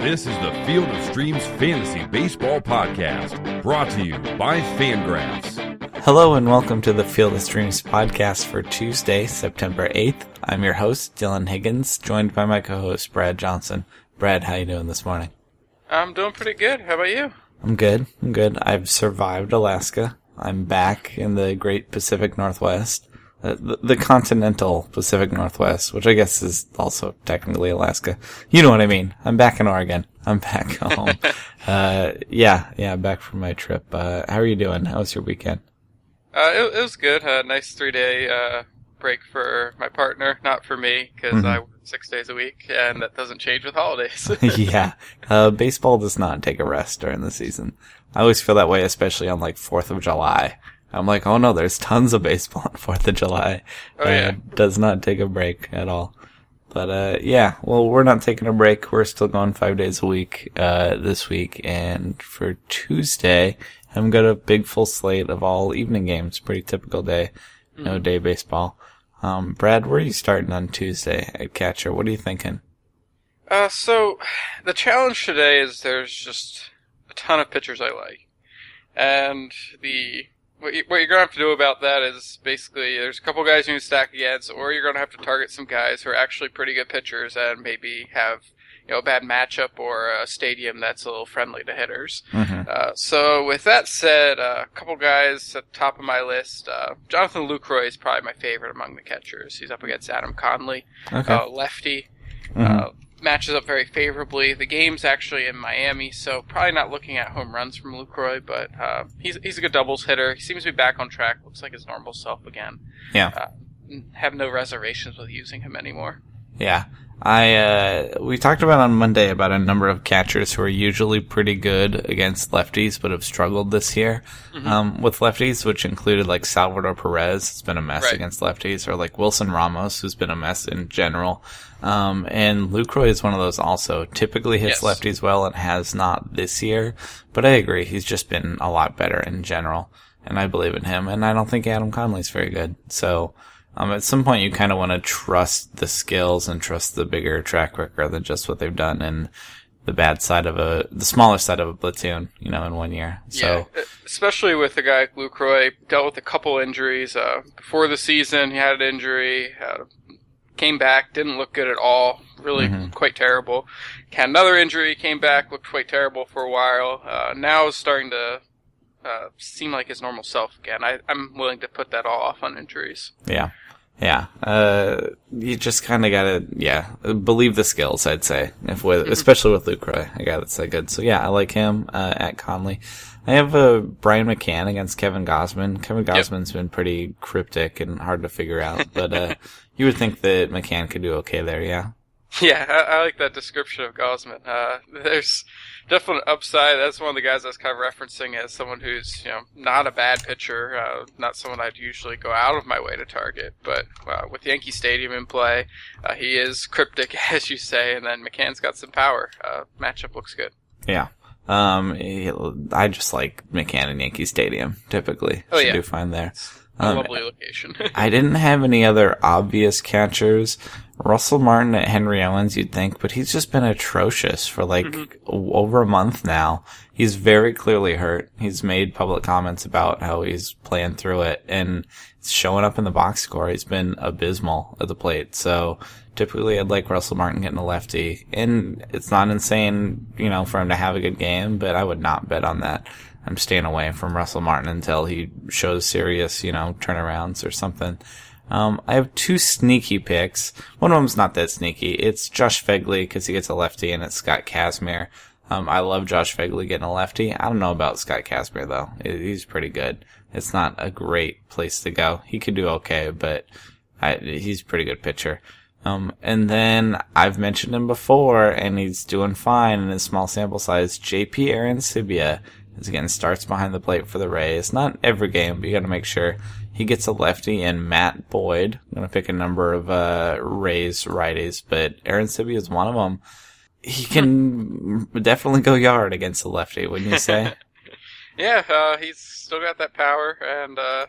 This is the Field of Streams Fantasy Baseball Podcast, brought to you by Fangraphs. Hello and welcome to the Field of Streams podcast for Tuesday, September 8th. I'm your host, Dylan Higgins, joined by my co-host, Brad Johnson. Brad, how you doing this morning? I'm doing pretty good. How about you? I'm good. I'm good. I've survived Alaska. I'm back in the great Pacific Northwest. Uh, the, the continental Pacific Northwest, which I guess is also technically Alaska. You know what I mean. I'm back in Oregon. I'm back home. uh, yeah, yeah, back from my trip. Uh, how are you doing? How was your weekend? Uh, it, it was good. A nice three day uh, break for my partner, not for me, because Mhm. I work six days a week, and that doesn't change with holidays. yeah. Uh, baseball does not take a rest during the season. I always feel that way, especially on like 4th of July. I'm like, oh no, there's tons of baseball on 4th of July. Oh, yeah. It does not take a break at all. But, uh, yeah, well, we're not taking a break. We're still going five days a week, uh, this week. And for Tuesday, I'm got a big full slate of all evening games. Pretty typical day. No day baseball. Um, Brad, where are you starting on Tuesday at catcher? What are you thinking? uh, so, the challenge today is there's just a ton of pitchers I like. And the what, you, what you're going to have to do about that is basically there's a couple guys you need to stack against, or you're going to have to target some guys who are actually pretty good pitchers and maybe have you know a bad matchup or a stadium that's a little friendly to hitters. Mm-hmm. Uh, so with that said, uh, a couple guys at the top of my list. Uh, Jonathan Lucroy is probably my favorite among the catchers. He's up against Adam Conley, Okay. uh, lefty. Mhm. Matches up very favorably. The game's actually in Miami, so probably not looking at home runs from Lucroy, but uh, he's he's a good doubles hitter. He seems to be back on track. Looks like his normal self again. Yeah. Uh, have no reservations with using him anymore. Yeah. I uh we talked about on Monday about a number of catchers who are usually pretty good against lefties but have struggled this year. Um with lefties, which included like Salvador Perez, has been a mess Right. against lefties, or like Wilson Ramos, who's been a mess in general. Um and Lucroy is one of those also. Typically hits Yes. lefties well and has not this year. But I agree, he's just been a lot better in general. And I believe in him, and I don't think Adam Conley's very good. So um, at some point, you kind of want to trust the skills and trust the bigger track record than just what they've done in the bad side of a, the smaller side of a platoon, you know, in one year. So, yeah, especially with a guy like Lucroy, dealt with a couple injuries uh, before the season. He had an injury, uh, came back, didn't look good at all, really Mhm. quite terrible. Had another injury, came back, looked quite terrible for a while. Uh, now is starting to uh, seem like his normal self again. I, I'm willing to put that all off on injuries. yeah. Yeah. Uh, you just kind of gotta, yeah, believe the skills, I'd say. If with, especially with Lucroy, a guy that's that good. So yeah, I like him, uh, at Conley. I have, uh, Brian McCann against Kevin Gausman. Kevin Gausman's been pretty cryptic and hard to figure out, but, uh, you would think that McCann could do okay there, yeah? Yeah, I, I like that description of Gausman. Uh, there's definitely an upside. That's one of the guys I was kind of referencing as someone who's, you know, not a bad pitcher, uh, not someone I'd usually go out of my way to target. But uh, with Yankee Stadium in play, uh, he is cryptic, as you say, and then McCann's got some power. Uh, matchup looks good. Yeah. Um, I just like McCann and Yankee Stadium, typically. Oh, Should yeah. do fine there. Um, lovely location. I didn't have any other obvious catchers. Russell Martin at Henry Owens, you'd think, but he's just been atrocious for like mm-hmm. o- over a month now. He's very clearly hurt. He's made public comments about how he's playing through it and it's showing up in the box score. He's been abysmal at the plate. So typically I'd like Russell Martin getting a lefty and it's not insane, you know, for him to have a good game, but I would not bet on that. I'm staying away from Russell Martin until he shows serious, you know, turnarounds or something. Um, I have two sneaky picks. One of them's not that sneaky. It's Josh Phegley because he gets a lefty, and it's Scott Kazmir. Um, I love Josh Phegley getting a lefty. I don't know about Scott Kazmir though. He's pretty good. It's not a great place to go. He could do okay, but I, he's a pretty good pitcher. Um, and then I've mentioned him before, and he's doing fine in his small sample size. JP Arencibia is getting starts behind the plate for the Rays. Not every game, but you got to make sure he gets a lefty. And Matt Boyd, I'm gonna pick a number of uh, Rays righties, but Arencibia is one of them. He can definitely go yard against a lefty, wouldn't you say? yeah, uh, he's still got that power, and uh,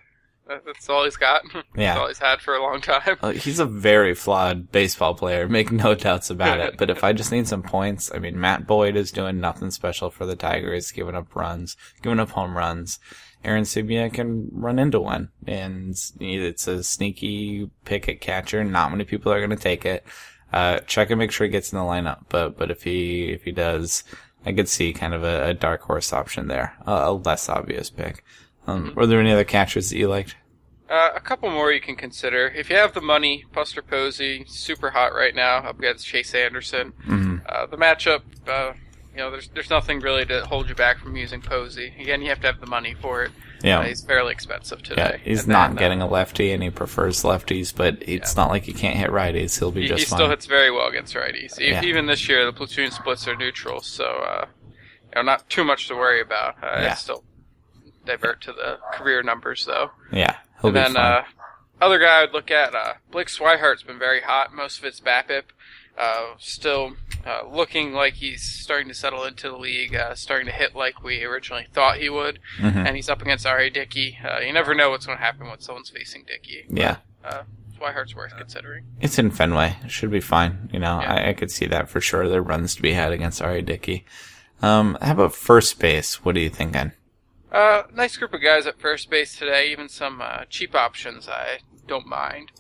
That's all he's got. Yeah. That's all he's had for a long time. Uh, He's a very flawed baseball player, make no doubts about it. But if I just need some points, I mean, Matt Boyd is doing nothing special for the Tigers, giving up runs, giving up home runs. Arencibia can run into one, and it's a sneaky pick at catcher. Not many people are going to take it. Uh, check and make sure he gets in the lineup. But but if he if he does, I could see kind of a, a dark horse option there, a, a less obvious pick. Um, were there any other catchers that you liked? Uh, a couple more you can consider. If you have the money, Buster Posey, super hot right now up against Chase Anderson. hmm Uh, the matchup, uh, you know, there's there's nothing really to hold you back from using Posey. Again, you have to have the money for it. Yeah. Uh, he's fairly expensive today. Yeah, he's And not then, uh, getting a lefty, and he prefers lefties. But it's not like he can't hit righties. He'll be He, just he fine. still hits very well against righties. Yeah. Even this year, the platoon splits are neutral, so uh, you know, not too much to worry about. Uh, Yeah. It's still divert to the career numbers though. yeah, he'll and then uh, other guy I'd look at uh, Blake Swihart's been very hot. Most of it's BABIP. Uh, still uh, looking like he's starting to settle into the league, uh, starting to hit like we originally thought he would. Mhm. And he's up against R.A. Dickey. Uh, you never know what's going to happen when someone's facing Dickey. yeah, Uh, Swihart's worth considering. it's in Fenway. It should be fine. You know, Yeah. I, I could see that for sure. There are runs to be had against R.A. Dickey. Um, how about first base? What are you thinking? Uh, nice group of guys at first base today. Even some uh, cheap options I don't mind.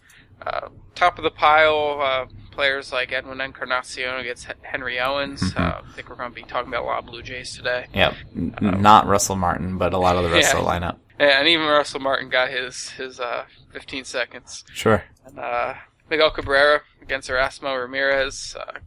Uh, top of the pile, uh, players like Edwin Encarnacion against Henry Owens. Mhm. Uh, I think we're going to be talking about a lot of Blue Jays today. Yep, N- not Russell Martin, but a lot of the rest Yeah. of the lineup. And even Russell Martin got his his uh, 15 seconds. Sure. And uh, Miguel Cabrera against Erasmo Ramirez. Uh,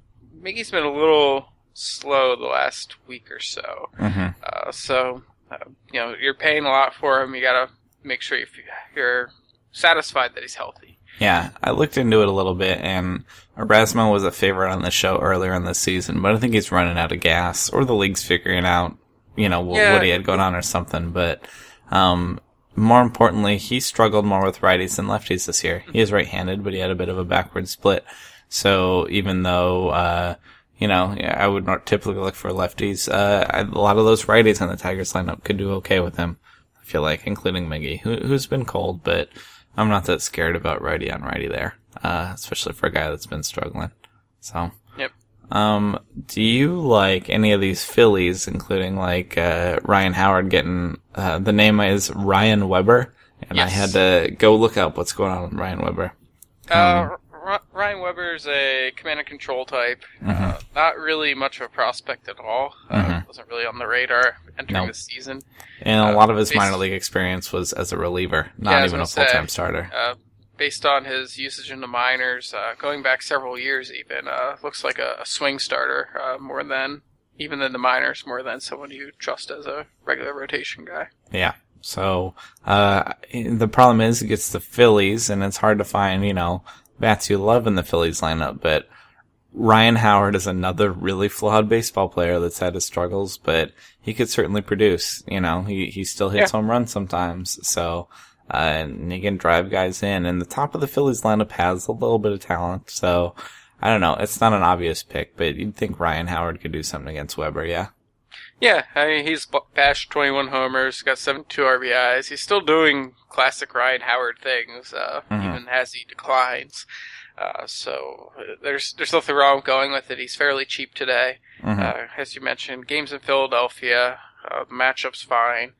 Miggy's been a little slow the last week or so. hmm Uh, so, uh, you know, you're paying a lot for him. You got to make sure you- you're satisfied that he's healthy. Yeah, I looked into it a little bit, and Erasmo was a favorite on the show earlier in the season, but I think he's running out of gas, or the league's figuring out, you know, Yeah. what he had going on or something. But um, more importantly, he struggled more with righties than lefties this year. He is right-handed, but he had a bit of a backward split. So even though, uh, you know, yeah, I would not typically look for lefties, uh, a lot of those righties in the Tigers lineup could do okay with him. I feel like, including Miggy, who, who's been cold, but I'm not that scared about righty on righty there, uh, especially for a guy that's been struggling. So, Yep. um, do you like any of these Phillies, including like uh, Ryan Howard getting uh, the name is Ryan Weber, and I had to go look up what's going on with Ryan Weber. Uh, R- Ryan Weber's a command and control type. Uh, not really much of a prospect at all. Uh, Mhm. Wasn't really on the radar entering Nope. the season. And a Uh, lot of his basi- minor league experience was as a reliever, Yeah, not I was even a gonna full time starter. Uh, based on his usage in the minors, uh, going back several years even, uh, looks like a, a swing starter uh, more than even in the minors, more than someone you trust as a regular rotation guy. Yeah. So, uh, the problem is it gets the Phillies and it's hard to find, you know, bats you love in the Phillies lineup, but Ryan Howard is another really flawed baseball player that's had his struggles, but he could certainly produce, you know, he, he still hits Yeah. home runs sometimes. So, uh, and he can drive guys in and the top of the Phillies lineup has a little bit of talent. So, I don't know. It's not an obvious pick, but you'd think Ryan Howard could do something against Weber, yeah? Yeah, I mean, he's bashed 21 homers, got 72 RBIs. He's still doing classic Ryan Howard things, uh, Mhm. even as he declines. Uh, so uh, there's there's nothing wrong with going with it. He's fairly cheap today. Mhm. Uh, as you mentioned, games in Philadelphia, uh, the matchup's fine,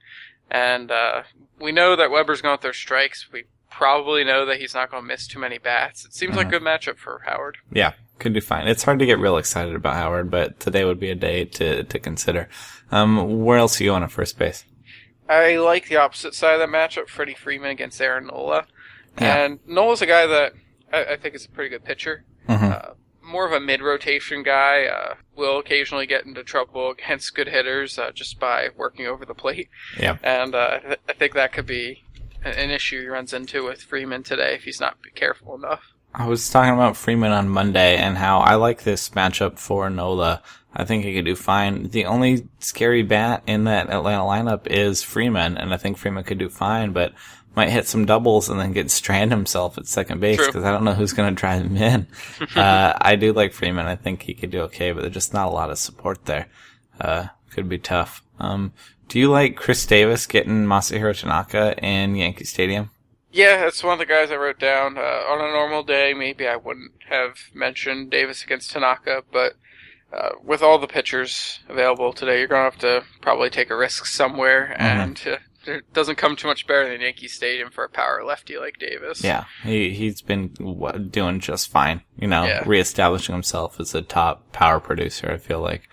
and uh, we know that Weber's going with their strikes. We probably know that he's not going to miss too many bats. It seems like a good matchup for Howard. Yeah, could do fine. It's hard to get real excited about Howard, but today would be a day to, to consider. Um, where else are you on at first base? I like the opposite side of that matchup, Freddie Freeman against Aaron Nola. Yeah. And Nola's a guy that I, I think is a pretty good pitcher. Mhm. Uh, more of a mid-rotation guy. Uh, will occasionally get into trouble against good hitters uh, just by working over the plate. Yep. And uh, th- I think that could be an issue he runs into with Freeman today if he's not careful enough. I was talking about Freeman on Monday and how I like this matchup for Nola. I think he could do fine. The only scary bat in that Atlanta lineup is Freeman, and I think Freeman could do fine, but might hit some doubles and then get strand himself at second base because I don't know who's going to drive him in. uh, I do like Freeman. I think he could do okay, but there's just not a lot of support there. Uh, could be tough. Um, do you like Chris Davis getting Masahiro Tanaka in Yankee Stadium? Yeah, that's one of the guys I wrote down. Uh, on a normal day, maybe I wouldn't have mentioned Davis against Tanaka, but uh, with all the pitchers available today, you're going to have to probably take a risk somewhere, Mhm. and uh, it doesn't come too much better than Yankee Stadium for a power lefty like Davis. Yeah, he he's been doing just fine. You know, Yeah. reestablishing himself as a top power producer. I feel like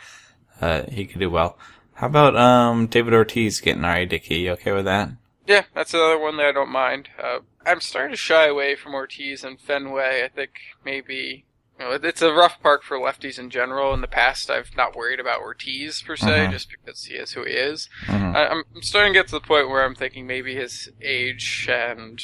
uh, he could do well. How about um David Ortiz getting R.A. Dickey? You okay with that? Yeah, that's another one that I don't mind. Uh, I'm starting to shy away from Ortiz and Fenway. I think maybe you know, it's a rough park for lefties in general. In the past, I've not worried about Ortiz per se, Mhm. just because he is who he is. Mhm. I, I'm I'm starting to get to the point where I'm thinking maybe his age and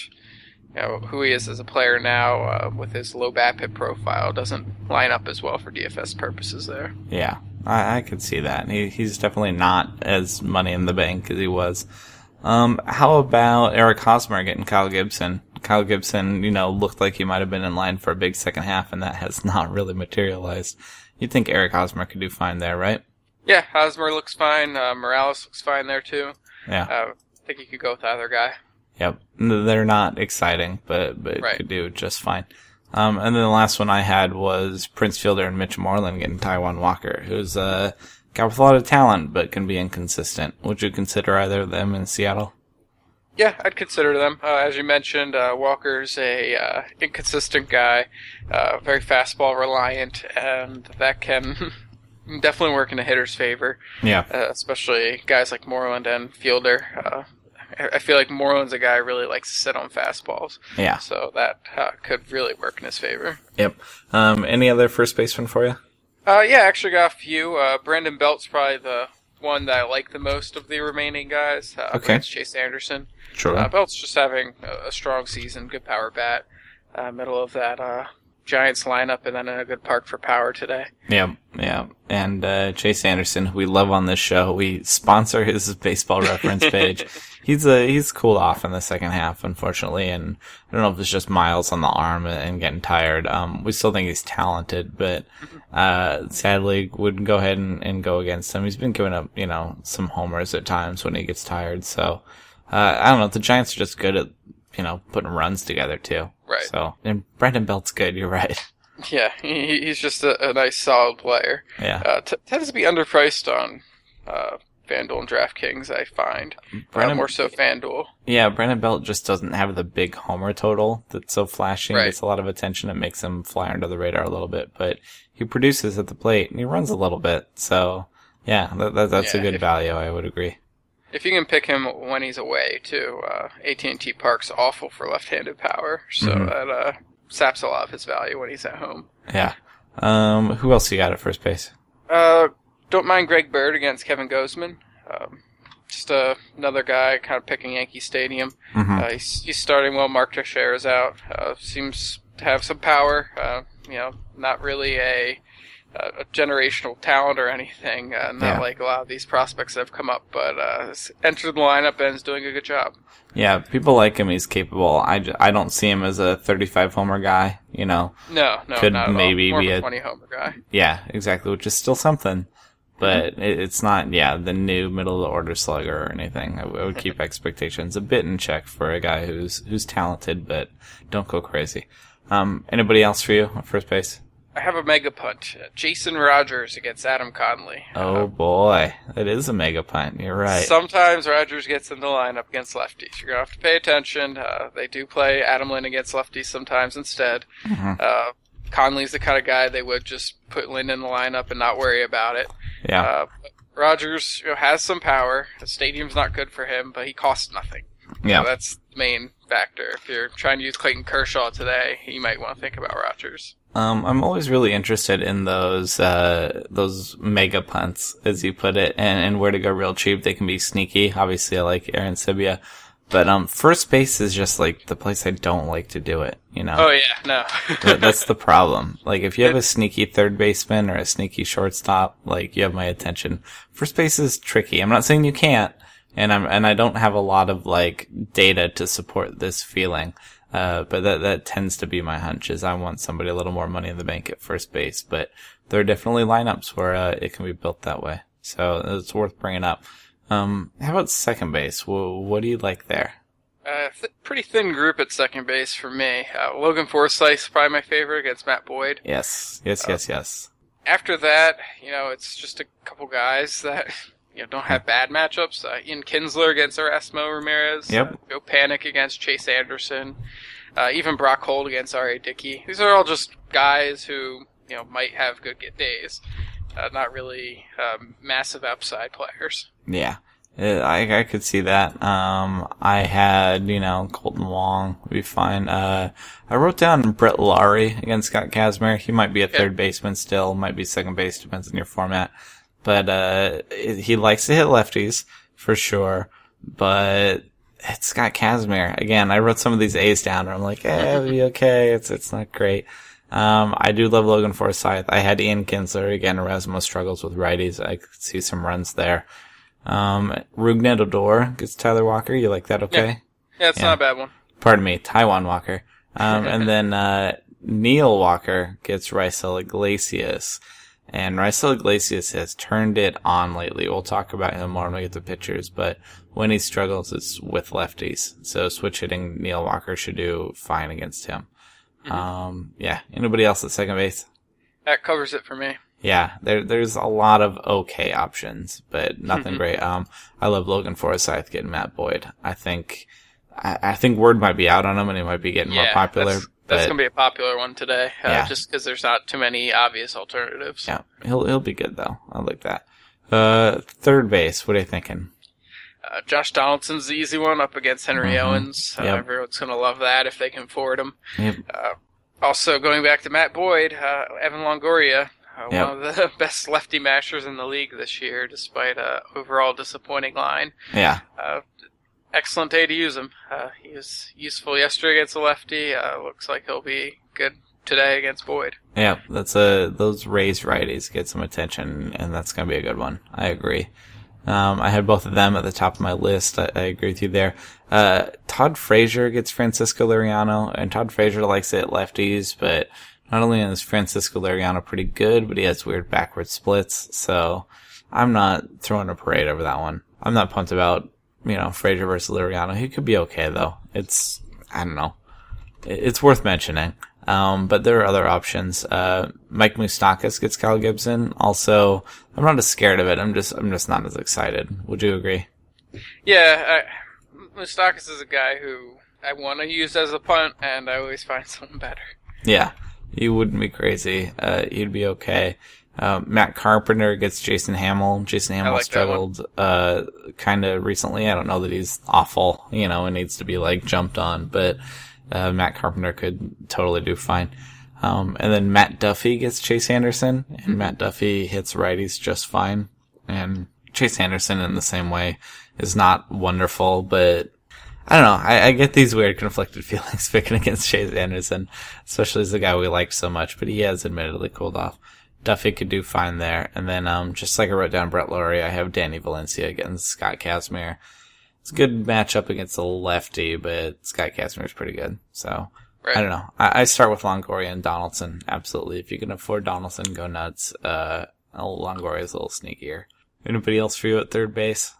you know who he is as a player now, uh, with his low bat hit profile, doesn't line up as well for DFS purposes there. Yeah, I, I could see that. He, he's definitely not as money in the bank as he was. Um, how about Eric Hosmer getting Kyle Gibson? Kyle Gibson, you know, looked like he might have been in line for a big second half, and that has not really materialized. You'd think Eric Hosmer could do fine there, right? Yeah, Hosmer looks fine. Uh, Morales looks fine there too. Yeah. Uh, I think you could go with either guy. Yep. They're not exciting, but but Right. could do just fine. Um, and then the last one I had was Prince Fielder and Mitch Moreland getting Taijuan Walker, who's uh guy with a lot of talent but can be inconsistent. Would you consider either of them in Seattle? Yeah, I'd consider them. Uh, as you mentioned, uh, Walker's a uh, inconsistent guy, uh, very fastball reliant, and that can definitely work in a hitter's favor, Yeah. uh, especially guys like Moreland and Fielder. Uh, I I feel like Moreland's a guy who really likes to sit on fastballs, Yeah. so that uh, could really work in his favor. Yep. Um, any other first baseman for you? Uh, yeah, I actually got a few. Uh, Brandon Belt's probably the one that I like the most of the remaining guys. Uh, Okay. against Chase Anderson. Sure. Uh, Belt's just having a, a strong season, good power bat, uh, middle of that uh, Giants lineup, and then in a good park for power today. Yeah, yeah. And uh, Chase Anderson, who we love on this show, we sponsor his baseball reference page. he's uh, he's cooled off in the second half, unfortunately, and I don't know if it's just miles on the arm and getting tired. Um, we still think he's talented, but uh, sadly, would go ahead and, and go against him. He's been giving up, you know, some homers at times when he gets tired. So uh, I don't know. The Giants are just good at you know putting runs together too. Right. So and Brandon Belt's good. You're right. Yeah, he, he's just a, a nice, solid player. Yeah. Uh, t- tends to be underpriced on uh, FanDuel and DraftKings, I find. Uh, Brandon- more so FanDuel. Yeah, Brandon Belt just doesn't have the big homer total that's so flashy and Right. gets a lot of attention. It makes him fly under the radar a little bit, but he produces at the plate and he runs a little bit. So yeah, that, that, that's a good if- value. I would agree. If you can pick him when he's away, too, uh, AT&T Park's awful for left-handed power, so Mhm. that uh, saps a lot of his value when he's at home. Yeah. Um, who else you got at first base? Uh, don't mind Greg Bird against Kevin Gausman. Um, just uh, another guy kind of picking Yankee Stadium. Mhm. Uh, he's, he's starting well. Mark Teixeira is out. Uh, seems to have some power. Uh, you know, not really a, a generational talent or anything. Uh, not Yeah. like a lot of these prospects that have come up, but uh, entered the lineup and is doing a good job. Yeah, people like him. He's capable. I, j- I don't see him as a 35 homer guy, you know. No, no, Could not at all. maybe be a- a 20 homer guy. Yeah, exactly, which is still something. But it, it's not, yeah, the new middle of the order slugger or anything. I would keep expectations a bit in check for a guy who's who's talented, but don't go crazy. Um, anybody else for you at first base? I have a mega punt. Uh, Jason Rogers against Adam Conley. Oh boy, that is a mega punt. You're right. Sometimes Rogers gets in the lineup against lefties. You're gonna have to pay attention. Uh, they do play Adam Lind against lefties sometimes instead. Mhm. Uh, Conley's the kind of guy they would just put Lind in the lineup and not worry about it. yeah, Uh, Rogers you know, has some power. The stadium's not good for him, but he costs nothing. yeah. So that's the main factor. If you're trying to use Clayton Kershaw today, you might want to think about Rogers. Um, I'm always really interested in those uh, those mega punts, as you put it, and, and where to go real cheap. They can be sneaky. Obviously, I like Arencibia, but um, first base is just like the place I don't like to do it. You know, Oh yeah, no. That- that's the problem. Like if you have a sneaky third baseman or a sneaky shortstop, like you have my attention. First base is tricky. I'm not saying you can't, and I'm and I don't have a lot of like data to support this feeling. Uh, but that that tends to be my hunch. Is I want somebody a little more money in the bank at first base, but there are definitely lineups where uh, it can be built that way. So it's worth bringing up. Um, how about second base? Wh- what do you like there? Uh, th- pretty thin group at second base for me. Uh, Logan Forsythe's probably my favorite against Matt Boyd. Yes, yes, yes, yes. After that, you know, it's just a couple guys that you know don't have bad matchups. Uh, Ian Kinsler against Erasmo Ramirez. Yep. Uh, Joe Panik against Chase Anderson. Uh, even Brock Holt against R.A. Dickey. These are all just guys who you know might have good get days. Uh, not really um, massive upside players. Yeah. Uh, I I could see that. Um, I had you know Kolten Wong would be fine. Uh, I wrote down Brett Lawrie against Scott Kazmir. He might be a Yeah. third baseman still, might be second base, depends on your format. But uh, he likes to hit lefties for sure. But it's Scott Kazmir again. I wrote some of these A's down, and I'm like, eh, it'll be okay. It's it's not great. Um, I do love Logan Forsythe. I had Ian Kinsler again. Erasmo struggles with righties. I could see some runs there. Um, Rougned Odor gets Tyler Walker. You like that? Okay. Yeah, it's Yeah. not a bad one. Pardon me, Taijuan Walker. Um, and then uh, Neil Walker gets Raisel Iglesias. And Raisel Iglesias has turned it on lately. We'll talk about him more when we get the pictures, but when he struggles, it's with lefties. So switch hitting Neil Walker should do fine against him. Um, yeah. Anybody else at second base? That covers it for me. Yeah, there there's a lot of okay options, but nothing great. Um, I love Logan Forsythe getting Matt Boyd. I think, I, I think word might be out on him, and he might be getting more popular. That's, that's but gonna be a popular one today, uh, Yeah. just because there's not too many obvious alternatives. yeah, he'll he'll be good though. I like that. Uh, third base. What are you thinking? Uh, Josh Donaldson's the easy one up against Henry Mhm. Owens. Uh, Yep. Everyone's gonna love that if they can afford him. Yep. Uh, also, going back to Matt Boyd, uh, Evan Longoria, uh, Yep. one of the best lefty mashers in the league this year, despite a overall disappointing line. Yeah, Uh, excellent day to use him. Uh, he was useful yesterday against a lefty. Uh, looks like he'll be good today against Boyd. yeah. That's a those raised righties get some attention, and that's gonna be a good one. I agree. Um, I had both of them at the top of my list. I, I agree with you there. Uh, Todd Frazier gets Francisco Liriano, and Todd Frazier likes it lefties, but not only is Francisco Liriano pretty good, but he has weird backward splits, so I'm not throwing a parade over that one. I'm not pumped about, you know, Frazier versus Liriano. He could be okay though. It's, I don't know. It's worth mentioning. Um, but there are other options. Uh, Mike Moustakas gets Kyle Gibson. Also, I'm not as scared of it. I'm just, I'm just not as excited. Would you agree? Yeah, I, Moustakas is a guy who I want to use as a punt, and I always find someone better. Yeah, he wouldn't be crazy. Uh, he'd be okay. Uh, Matt Carpenter gets Jason Hammel. Jason Hammel like struggled, uh, kind of recently. I don't know that he's awful, you know, and needs to be like jumped on, but, uh, Matt Carpenter could totally do fine. Um, and then Matt Duffy gets Chase Anderson, and Mm-hmm. Matt Duffy hits righties just fine. And Chase Anderson in the same way is not wonderful, but I don't know. I, I get these weird conflicted feelings picking against Chase Anderson, especially as a guy we like so much, but he has admittedly cooled off. Duffy could do fine there. And then, um, just like I wrote down Brett Lawrie, I have Danny Valencia against Scott Kazmir. It's a good matchup against a lefty, but Scott Kazmir is pretty good. So, Right. I don't know. I, I start with Longoria and Donaldson. Absolutely. If you can afford Donaldson, go nuts. Uh, Longoria is a little sneakier. Anybody else for you at third base?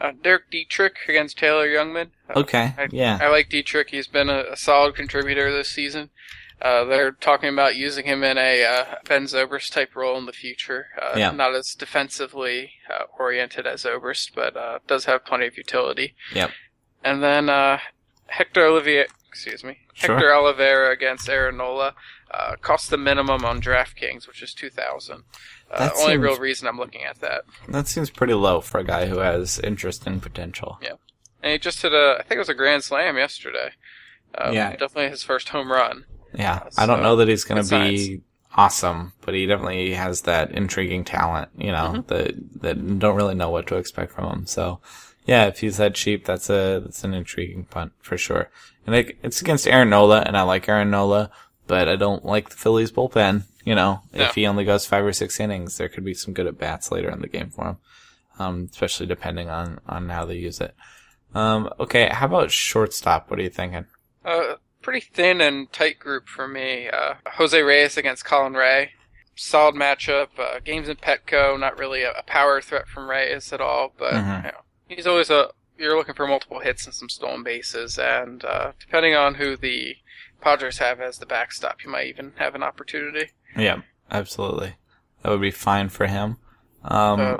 Uh, Derek Dietrich against Taylor Jungmann. Okay. I, Yeah. I like Dietrich. He's been a, a solid contributor this season. Uh, they're talking about using him in a uh, Ben Zobrist type role in the future. Uh, Yeah. Not as defensively uh, oriented as Zobrist, but uh, does have plenty of utility. Yep. And then uh, Hector Olivier, excuse me, Sure. Hector Oliveira against Aaron Nola. Uh, cost the minimum on DraftKings, which is two thousand. Uh, That only seems- real reason I'm looking at that. That seems pretty low for a guy who has interest and potential. Yeah, And he just hit a, I think it was a grand slam yesterday. Um, Yeah. Definitely his first home run. Yeah, Uh, I don't know that he's going to be awesome, but he definitely has that intriguing talent, you know, Mm-hmm. that that don't really know what to expect from him. So, yeah, if he's that cheap, that's a that's an intriguing punt for sure. And it, it's against Aaron Nola, and I like Aaron Nola, but I don't like the Phillies bullpen. You know, No. if he only goes five or six innings, there could be some good at bats later in the game for him, um, especially depending on on how they use it. Um, okay, how about shortstop? What are you thinking? Uh, pretty thin and tight group for me. Uh, Jose Reyes against Colin Rea. Solid matchup. Uh, games in Petco, not really a, a power threat from Reyes at all, but Mhm. you know, he's always a you're looking for multiple hits and some stolen bases, and uh, depending on who the Padres have as the backstop, you might even have an opportunity. Yeah, absolutely. That would be fine for him. Um, Uh,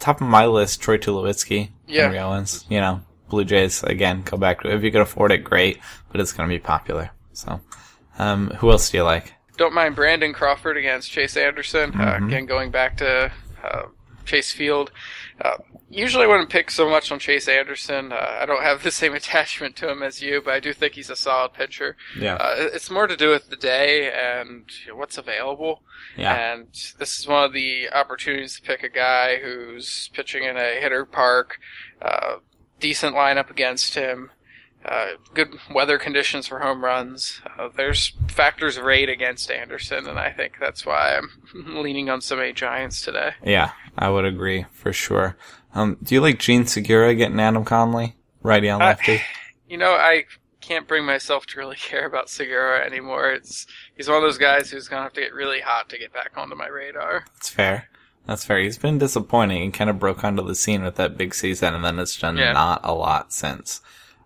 top of my list, Troy Tulowitzki, Yeah. Henry Owens. You know, Blue Jays again. Go back to it. if you can afford it, great. But it's going to be popular. So, um, who else do you like? Don't mind Brandon Crawford against Chase Anderson. Uh, Mhm. again, going back to uh, Chase Field. Uh, usually, I wouldn't pick so much on Chase Anderson. Uh, I don't have the same attachment to him as you, but I do think he's a solid pitcher. Yeah, Uh, it's more to do with the day and what's available. yeah, And this is one of the opportunities to pick a guy who's pitching in a hitter park, uh, decent lineup against him, uh, good weather conditions for home runs. Uh, there's factors rate against Anderson, and I think that's why I'm leaning on so many Giants today. yeah. I would agree for sure. Um, do you like Jean Segura getting Adam Conley, righty on I- lefty? You know, I can't bring myself to really care about Segura anymore. It's he's one of those guys who's gonna have to get really hot to get back onto my radar. That's fair. That's fair. He's been disappointing. He kind of broke onto the scene with that big season, and then it's done Yeah. not a lot since.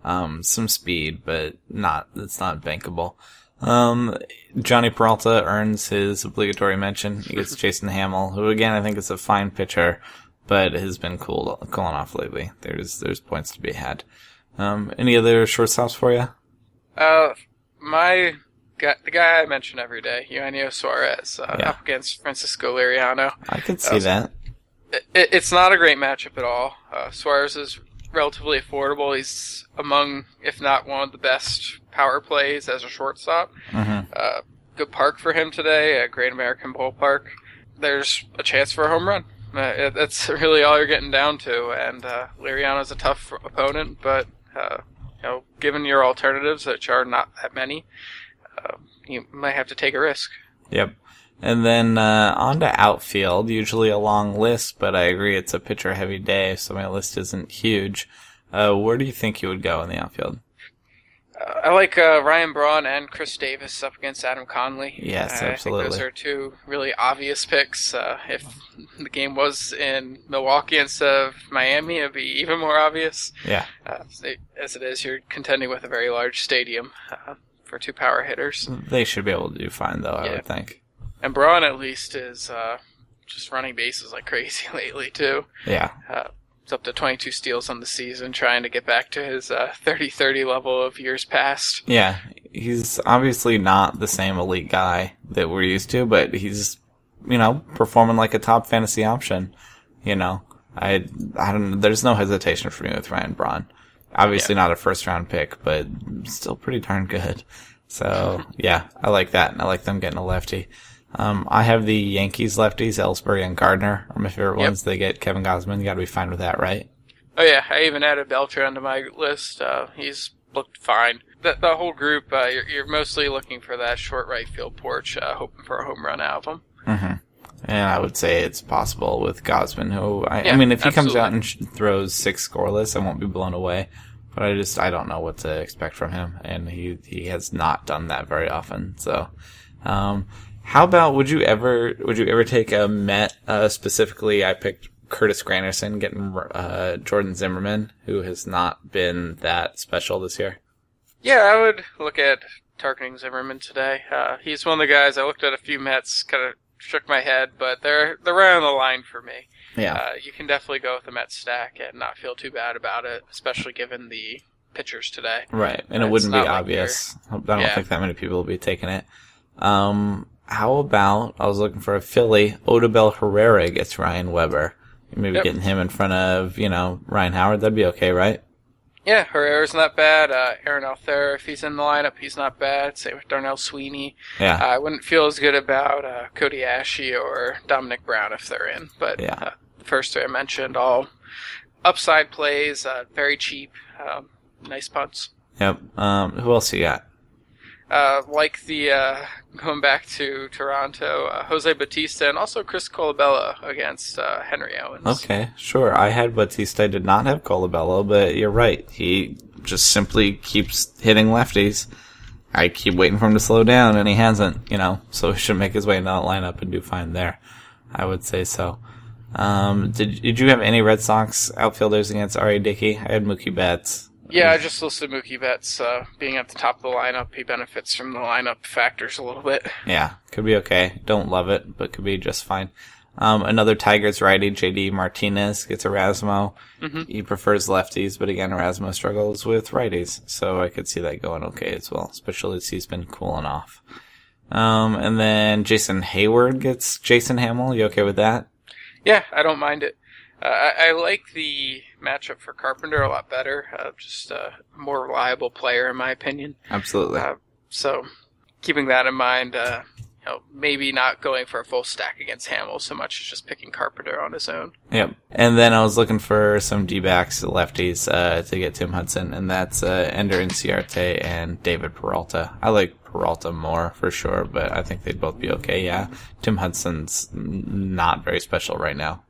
Um, some speed, but not. It's not bankable. Um, Jhonny Peralta earns his obligatory mention. He gets Jason Hammel, who again I think is a fine pitcher, but has been cool cooling off lately. There's there's points to be had. Um, any other shortstops for you? Uh, my guy, the guy I mention every day, Eugenio Suarez, uh, Yeah. up against Francisco Liriano. I can see Uh, that. It, it, it's not a great matchup at all. Uh, Suarez is relatively affordable. He's among, if not one of the best power plays as a shortstop. hmm Uh, good park for him today a Great American Ballpark. There's a chance for a home run. Uh, that's really all you're getting down to. And uh, Liriano's a tough opponent, but uh, you know, given your alternatives, which are not that many, uh, you might have to take a risk. Yep. And then uh, on to outfield. Usually a long list, but I agree it's a pitcher heavy day, so my list isn't huge. Uh, where do you think you would go in the outfield? Uh, I like uh, Ryan Braun and Chris Davis up against Adam Conley. Yes, absolutely. those are two really obvious picks. Uh, if the game was in Milwaukee instead of Miami, it'd be even more obvious. Yeah. Uh, as it is, you're contending with a very large stadium uh, for two power hitters. They should be able to do fine, though, I would think. And Braun, at least, is uh, just running bases like crazy lately, too. Yeah. Uh, it's up to 22 steals on the season, trying to get back to his 30 30 level of years past. Yeah. He's obviously not the same elite guy that we're used to, but he's, you know, performing like a top fantasy option. You know, I, I don't, there's no hesitation for me with Ryan Braun. Obviously not a first round pick, but still pretty darn good. So yeah, I like that. and I like them getting a lefty. Um, I have the Yankees lefties, Ellsbury and Gardner are my favorite Yep. ones. They get Kevin Gausman. You gotta be fine with that, right? Oh yeah, I even added Beltran onto my list. Uh, he's looked fine. The, the whole group, uh, you're, you're mostly looking for that short right field porch, uh, hoping for a home run out of them. Mm-hmm. And I would say it's possible with Gausman, who I, I mean, if he comes out and sh- throws six scoreless, I won't be blown away. But I just I don't know what to expect from him, and he he has not done that very often. So, um, how about would you ever would you ever take a Met uh, specifically? I picked Curtis Granderson getting uh, Jordan Zimmermann, who has not been that special this year. Yeah, I would look at targeting Zimmermann today. Uh, he's one of the guys I looked at a few Mets, kind of shook my head, but they're they're right on the line for me. Yeah, Uh, you can definitely go with the Mets stack and not feel too bad about it, especially given the pitchers today. Right, and it wouldn't be like obvious. I don't Yeah. think that many people will be taking it. Um, how about I was looking for a Philly. Odubel Herrera gets Ryan Weber. Maybe Yep. getting him in front of you know Ryan Howard. That'd be okay, right? Yeah, Herrera's not bad. Uh, Aaron Altherr, if he's in the lineup, he's not bad. Same with Darnell Sweeney. Yeah, I wouldn't feel as good about uh, Cody Asche or Domonic Brown if they're in. But Yeah. uh, the first two I mentioned, all upside plays, uh, very cheap, um, nice punts. yep. Um, who else you got? Uh, like the uh, going back to Toronto, uh, Jose Bautista and also Chris Colabello against uh, Henry Owens. Okay, sure. I had Bautista. I did not have Colabello, but you're right. He just simply keeps hitting lefties. I keep waiting for him to slow down, and he hasn't. You know, so he should make his way into that lineup and do fine there. I would say so. Um, did did you have any Red Sox outfielders against R.A. Dickey? I had Mookie Betts. Yeah, I just listed Mookie Betts uh, being at the top of the lineup. He benefits from the lineup factors a little bit. Yeah, could be okay. Don't love it, but could be just fine. Um, another Tigers righty, JD Martinez, gets Erasmo. Mhm. He prefers lefties, but again, Erasmo struggles with righties, so I could see that going okay as well, especially as he's been cooling off. Um, and then Jason Heyward gets Jason Hammel. You okay with that? Yeah, I don't mind it. Uh, I, I like the matchup for Carpenter a lot better. Uh, just a more reliable player, in my opinion. Absolutely. Uh, so, keeping that in mind, uh, you know, maybe not going for a full stack against Hammel so much as just picking Carpenter on his own. Yep. And then I was looking for some D-backs, lefties, uh, to get Tim Hudson, and that's, uh, Ender Inciarte and David Peralta. I like Peralta more, for sure, but I think they'd both be okay, yeah. Tim Hudson's not very special right now.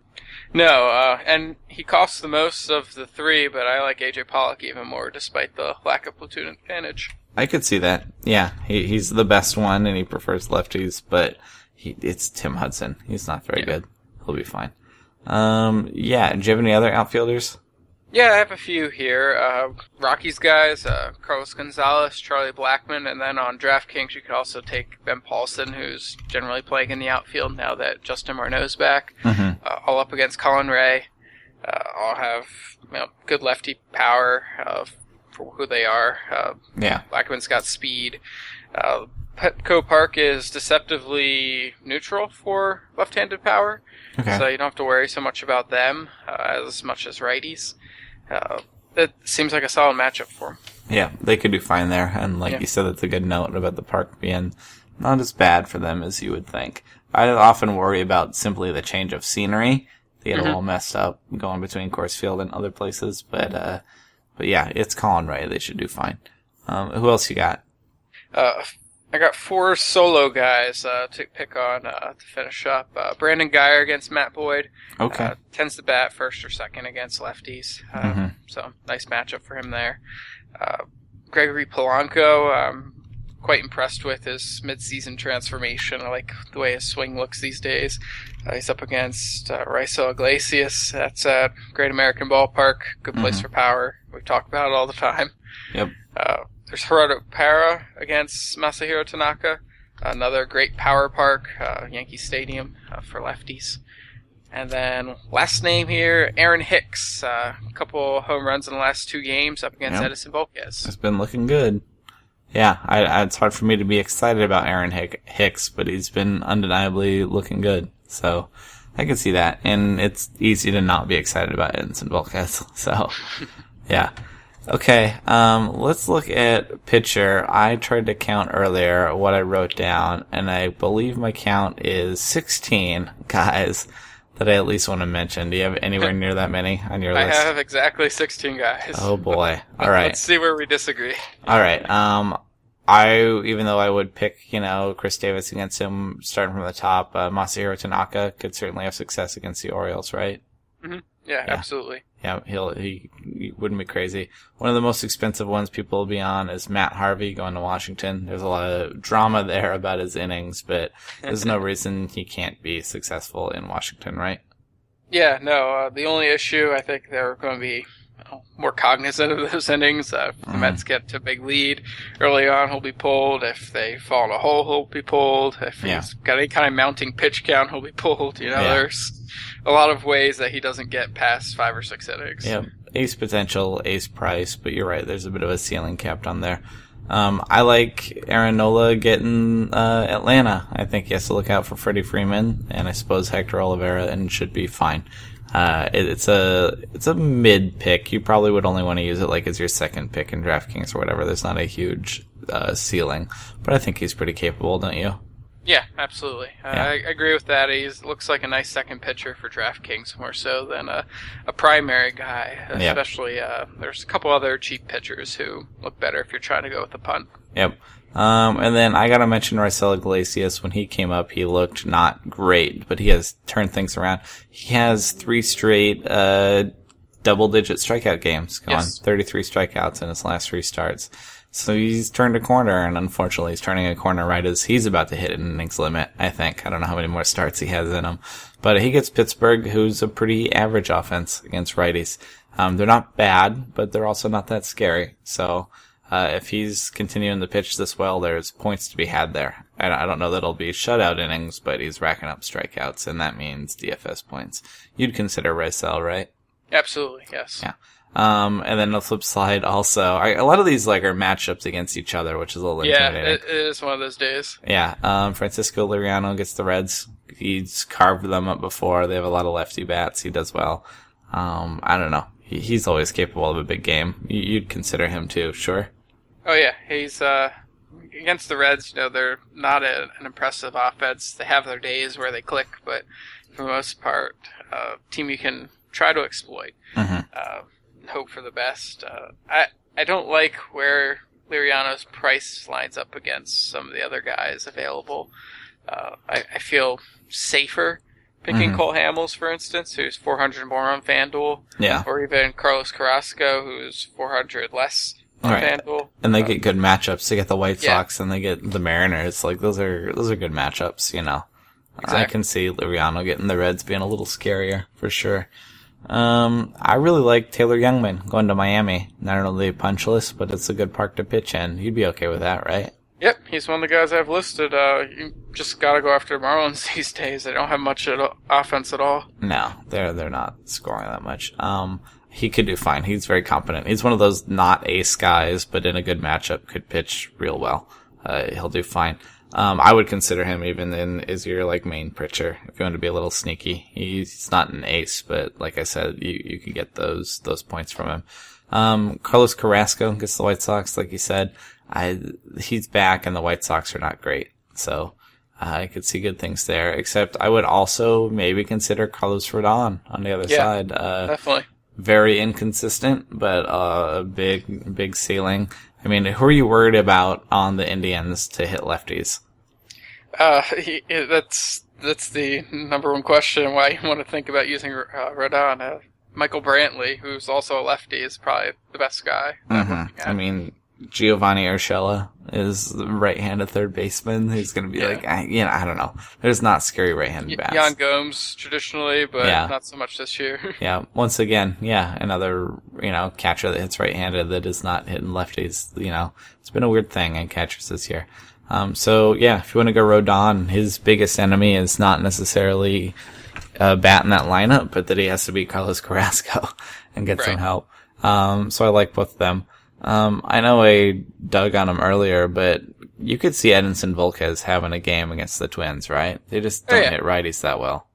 No, uh, and he costs the most of the three, but I like AJ Pollock even more, despite the lack of platoon advantage. I could see that. Yeah, he, he's the best one, and he prefers lefties, but he, it's Tim Hudson. He's not very Yeah. good. He'll be fine. Um, yeah, do you have any other outfielders? Yeah, I have a few here. Uh, Rockies guys, uh, Carlos Gonzalez, Charlie Blackmon, and then on DraftKings you could also take Ben Paulsen, who's generally playing in the outfield now that Justin Morneau's back, Mm-hmm. uh, all up against Colin Rea. Uh, all have you know, good lefty power uh, for who they are. Uh, Yeah. Blackmon's got speed. Uh, Petco Park is deceptively neutral for left-handed power, Okay. so you don't have to worry so much about them uh, as much as righties. Uh, it seems like a solid matchup for them. Yeah, they could do fine there. And like Yeah. you said, that's a good note about the park being not as bad for them as you would think. I often worry about simply the change of scenery. They get Mhm. a all messed up going between Coors Field and other places, but uh, but yeah, it's Colin Rea. They should do fine. Um, who else you got? Uh, I got four solo guys uh, to pick on uh, to finish up. Uh, Brandon Guyer against Matt Boyd. Okay. Uh, tends to bat first or second against lefties. Uh, Mhm. So nice matchup for him there. Uh, Gregory Polanco, um, quite impressed with his midseason transformation. I like the way his swing looks these days. Uh, he's up against uh, Raisel Iglesias. That's at Great American Ballpark. Good place Mhm. for power. We talk about it all the time. Yep. Uh, there's Gerardo Parra against Masahiro Tanaka. Another great power park, uh, Yankee Stadium uh, for lefties. And then last name here, Aaron Hicks. Uh, a couple home runs in the last two games up against Yep. Edinson Volquez. It's been looking good. Yeah, I, I, it's hard for me to be excited about Aaron Hick, Hicks, but he's been undeniably looking good. So I can see that, and it's easy to not be excited about Edinson Volquez. So yeah. Okay, um, let's look at pitcher. I tried to count earlier what I wrote down, and I believe my count is 16 guys that I at least want to mention. Do you have anywhere near that many on your I list? I have exactly 16 guys. Oh boy. All right. Let's see where we disagree. All right. Um, I even though I would pick you know Chris Davis against him starting from the top, uh, Masahiro Tanaka could certainly have success against the Orioles, right? Yeah, absolutely. Yeah, he'll he, he wouldn't be crazy. One of the most expensive ones people will be on is Matt Harvey going to Washington. There's a lot of drama there about his innings, but there's no reason he can't be successful in Washington, right? Yeah, no, uh, the only issue, I think they're going to be more cognizant of those innings. Uh, if the Mhm. Mets get to a big lead early on, he'll be pulled. If they fall in a hole, he'll be pulled. If Yeah. he's got any kind of mounting pitch count, he'll be pulled. You know, Yeah. there's a lot of ways that he doesn't get past five or six innings. Yep. Ace potential, ace price, but you're right. There's a bit of a ceiling capped on there. Um, I like Aaron Nola getting uh, Atlanta. I think he has to look out for Freddie Freeman, and I suppose Hector Oliveira, and should be fine. Uh, it, it's a it's a mid pick. You probably would only want to use it like as your second pick in DraftKings or whatever. There's not a huge uh, ceiling, but I think he's pretty capable, don't you? Yeah, absolutely. Uh, Yeah. I I agree with that. He looks like a nice second pitcher for DraftKings more so than a, a primary guy. Yeah. Especially, uh, there's a couple other cheap pitchers who look better if you're trying to go with a punt. Yep. Um, and then I gotta mention Raisel Iglesias. When he came up, he looked not great, but he has turned things around. He has three straight, uh, double digit strikeout games going. Yes. 33 strikeouts in his last three starts. So he's turned a corner, and unfortunately, he's turning a corner right as he's about to hit an innings limit. I think I don't know how many more starts he has in him, but he gets Pittsburgh, who's a pretty average offense against righties. Um, they're not bad, but they're also not that scary. So uh, if he's continuing to pitch this well, there's points to be had there. I, I don't know that it'll be shutout innings, but he's racking up strikeouts, and that means DFS points. You'd consider Raisel, right? Absolutely, yes. Yeah. Um, and then the flip side also, I, a lot of these like are matchups against each other, which is a little Yeah, intimidating. it, it is one of those days. Yeah, um, Francisco Liriano gets the Reds. He's carved them up before. They have a lot of lefty bats. He does well. Um, I don't know. He, he's always capable of a big game. You, you'd consider him too, sure. Oh yeah, he's uh, against the Reds. You know, they're not a, an impressive offense. They have their days where they click, but for the most part, uh, team you can try to exploit. Mhm. Uh, hope for the best. Uh, I I don't like where Liriano's price lines up against some of the other guys available. Uh, I, I feel safer picking Mhm. Cole Hamels, for instance, who's 400 more on FanDuel, Yeah. or even Carlos Carrasco, who's 400 less on Right. And they get good matchups. They get the White Yeah. Sox and they get the Mariners. Like those are those are good matchups. You know, I can see Liriano getting the Reds being a little scarier for sure. Um, I really like Taylor Jungmann going to Miami. Not only punchless, but it's a good park to pitch in. You'd be okay with that, right? Yep, he's one of the guys I've listed. Uh, you just got to go after Marlins these days. They don't have much at all, offense at all. No, they're they're not scoring that much. Um, he could do fine. He's very competent. He's one of those not ace guys, but in a good matchup could pitch real well. Uh, he'll do fine. Um, I would consider him even in as your like main pitcher if you want to be a little sneaky. He's not an ace, but like I said, you you could get those those points from him. Um, Carlos Carrasco gets the White Sox, like you said. I he's back, and the White Sox are not great, so. I could see good things there, except I would also maybe consider Carlos Rodon on the other Yeah. side. Uh, Definitely. Very inconsistent, but uh, a big, big ceiling. I mean, who are you worried about on the Indians to hit lefties? Uh, he, that's that's the number one question. Why you want to think about using uh, Rodon? Uh, Michael Brantley, who's also a lefty, is probably the best guy. that I'm looking at. I mean, Giovanny Urshela is right-handed third baseman. who's going to be Yeah. like, I, you know, I don't know. There's not scary right-handed bats. Yan Gomes traditionally, but Yeah. not so much this year. Yeah, once again, yeah, another, you know, catcher that hits right-handed that is not hitting lefties, you know. It's been a weird thing in catchers this year. Um, so yeah, if you want to go Rodon, his biggest enemy is not necessarily a bat in that lineup, but that he has to beat Carlos Carrasco and get some help. Um, so I like both of them. Um, I know I dug on him earlier, but you could see Edinson Volquez having a game against the Twins, right? They just Oh, don't yeah. hit righties that well.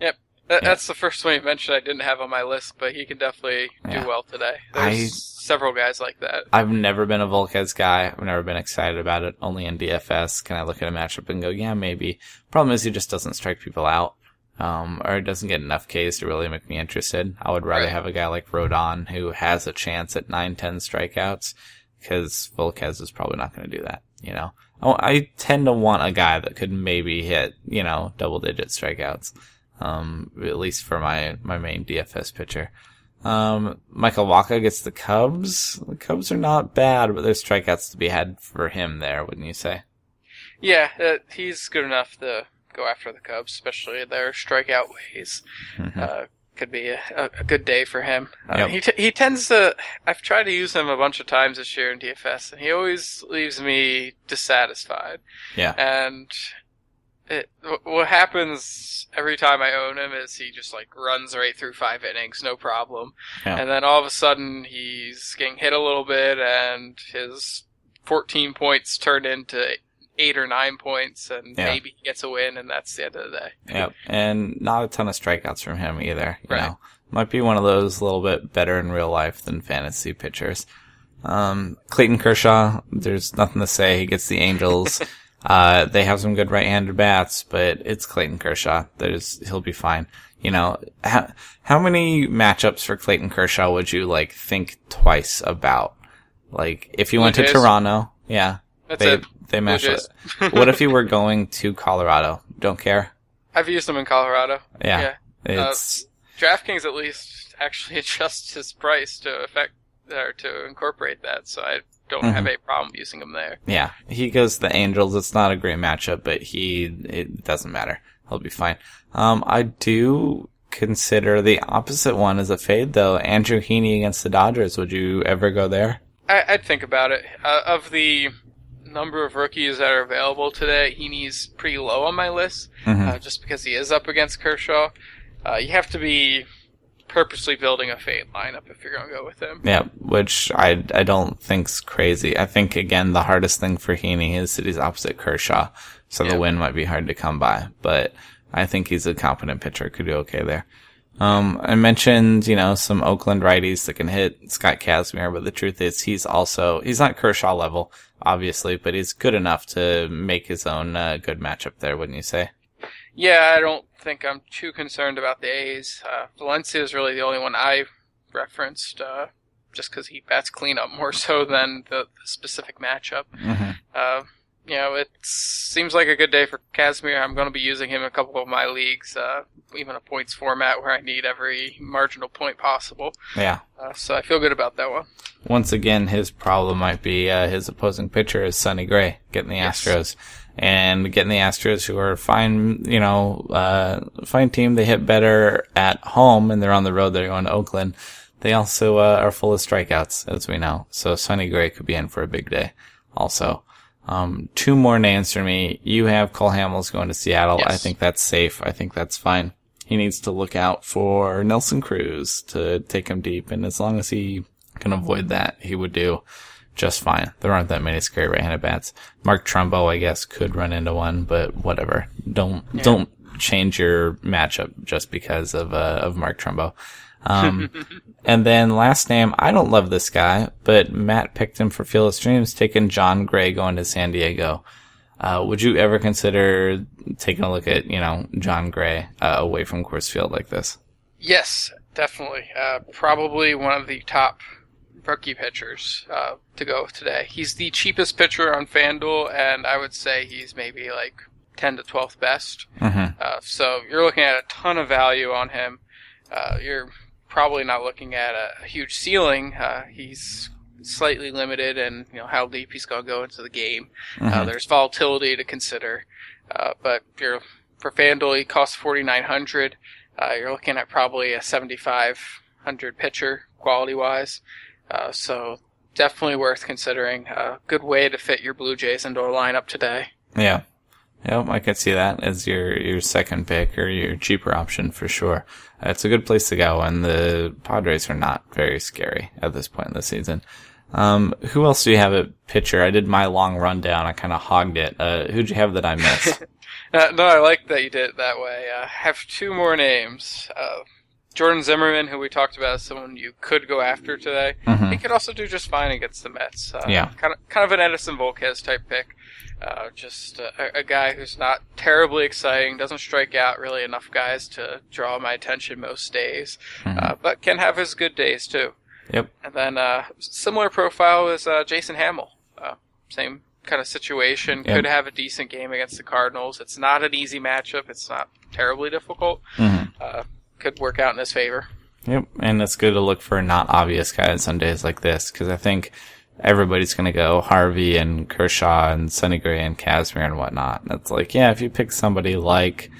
Yep. That, Yeah. That's the first one you mentioned I didn't have on my list, but he can definitely Yeah. do well today. I- There's several guys like that. I've never been a Volquez guy. I've never been excited about it. Only in DFS can I look at a matchup and go, yeah, maybe. Problem is he just doesn't strike people out. Um, or it doesn't get enough Ks to really make me interested. I would rather Right. have a guy like Rodon who has a chance at 9, 10 strikeouts because Volquez is probably not going to do that, you know? I tend to want a guy that could maybe hit, you know, double digit strikeouts. Um, at least for my, my main DFS pitcher. Um, Michael Wacha gets the Cubs. The Cubs are not bad, but there's strikeouts to be had for him there, wouldn't you say? Yeah, uh, he's good enough to go after the Cubs, especially their strikeout ways. Mhm. Uh, could be a, a, good day for him. Uh, He t- he tends to. I've tried to use him a bunch of times this year in DFS, and he always leaves me dissatisfied. Yeah. And it, wh- what happens every time I own him is he just like runs right through five innings, no problem. Yeah. And then all of a sudden he's getting hit a little bit, and his 14 points turn into eight or nine points, and Yeah. maybe he gets a win, and that's the end of the day. Yep. And not a ton of strikeouts from him either. You Right. know, might be one of those a little bit better in real life than fantasy pitchers. Um, Clayton Kershaw, there's nothing to say. He gets the Angels. uh, they have some good right-handed bats, but it's Clayton Kershaw. There's, he'll be fine. You know, how, how many matchups for Clayton Kershaw would you like think twice about? Like, if you went to Toronto, yeah, That's they, it. They match Jays. it. what if you were going to Colorado? Don't care. I've used them in Colorado. Yeah. Yeah. It's, DraftKings at least actually adjusts his price to affect or to incorporate that, so I don't have a problem using him there. Yeah, he goes to the Angels. It's not a great matchup, but he it doesn't matter. He'll be fine. Um, I do consider the opposite one as a fade, though. Andrew Heaney against the Dodgers. Would you ever go there? I, I'd think about it. Uh, of the number of rookies that are available today, Heaney's pretty low on my list, uh, just because he is up against Kershaw. Uh, you have to be purposely building a fade lineup if you're going to go with him. Yeah, which I I don't think's crazy. I think again the hardest thing for Heaney is that he's opposite Kershaw, so Yeah. the win might be hard to come by. But I think he's a competent pitcher, could do okay there. Um, I mentioned you know some Oakland righties that can hit Scott Kazmir, but the truth is he's also he's not Kershaw level, obviously, but he's good enough to make his own uh, good matchup there, wouldn't you say? Yeah, I don't think I'm too concerned about the A's. Uh, Valencia is really the only one I referenced, uh, just because he bats cleanup more so than the, the specific matchup. Mhm. You know, it seems like a good day for Kazmir. I'm going to be using him in a couple of my leagues, uh, even a points format where I need every marginal point possible. Yeah. Uh, so I feel good about that one. once again, his problem might be uh, his opposing pitcher is Sonny Gray getting the Yes. Astros and getting the Astros, who are fine, you know, uh, fine team. They hit better at home, and they're on the road. They're going to Oakland. They also uh, are full of strikeouts, as we know. So Sonny Gray could be in for a big day. Also, um, two more names for me. You have Cole Hamels going to Seattle. Yes. I think that's safe. I think that's fine. He needs to look out for Nelson Cruz to take him deep, and as long as he can avoid that, he would do just fine. There aren't that many scary right-handed bats. Mark Trumbo, I guess, could run into one, but whatever. Don't don't change your matchup just because of uh, of Mark Trumbo. Um, and then last name, I don't love this guy, but Matt picked him for Field of Streams, taking Jon Gray going to San Diego. Uh, would you ever consider taking a look at, you know, Jon Gray uh, away from Coors Field like this? Yes, definitely. Uh, probably one of the top rookie pitchers uh, to go today. He's the cheapest pitcher on FanDuel, and I would say he's maybe like 10 to 12th best. Mm-hmm. Uh, so you're looking at a ton of value on him. Uh, you're probably not looking at a, huge ceiling. Uh, he's slightly limited in you know how deep he's going to go into the game. Uh, there's volatility to consider, uh, but you're for FanDuel, he costs 4,900. Uh, you're looking at probably a 7,500 pitcher quality wise. Uh, so definitely worth considering. A good way to fit your Blue Jays into a lineup today. Yeah. Yep, I could see that as your your second pick or your cheaper option for sure. Uh, It's a good place to go, and the Padres are not very scary at this point in the season. Um, who else do you have at pitcher? I did my long rundown. I kind of hogged it. Uh, who'd you have that I missed? Uh, no, I like that you did it that way. Uh, have two more names. Uh, Jordan Zimmermann, who we talked about as someone you could go after today. He could also do just fine against the Mets. Uh, Yeah. Kind of, kind of an Edinson Volquez type pick. Uh, just a, a guy who's not terribly exciting, doesn't strike out really enough guys to draw my attention most days, uh, but can have his good days too. yep. And then uh, similar profile is uh, Jason Hammel. Uh, same kind of situation. Yep. Could have a decent game against the Cardinals. It's not an easy matchup. It's not terribly difficult. Mhm. Could work out in his favor. Yep, and it's good to look for not obvious guys on days like this because I think everybody's going to go Harvey and Kershaw and Sonny Gray and Kazmir and whatnot. And it's like, yeah, if you pick somebody like,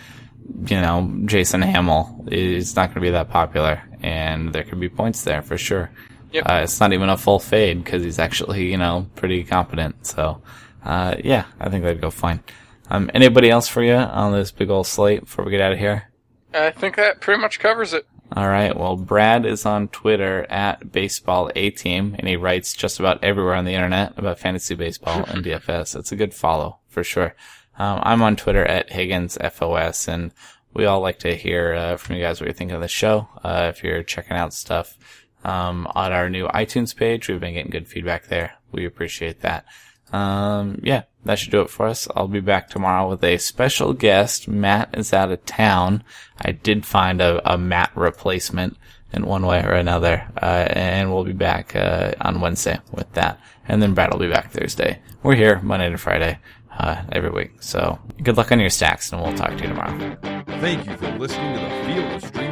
you know, Jason Hammel, it's not going to be that popular, and there could be points there for sure. Yep. Uh, it's not even a full fade because he's actually, you know, pretty competent. So, uh, yeah, I think that'd go fine. Um, anybody else for you on this big old slate before we get out of here? I think that pretty much covers it. All right. Well, Brad is on Twitter at baseball a team, and he writes just about everywhere on the internet about fantasy baseball and DFS. It's a good follow for sure. Um, I'm on Twitter at Higgins FOS, and we all like to hear uh, from you guys what you think of the show. Uh, if you're checking out stuff um, on our new iTunes page, we've been getting good feedback there. We appreciate that. Um, yeah, that should do it for us. I'll be back tomorrow with a special guest. Matt is out of town. I did find a, a Matt replacement in one way or another, uh, and we'll be back uh, on Wednesday with that. And then Brad will be back Thursday. We're here Monday to Friday. uh, every week. So good luck on your stacks, and we'll talk to you tomorrow. Thank you for listening to the Field of Streams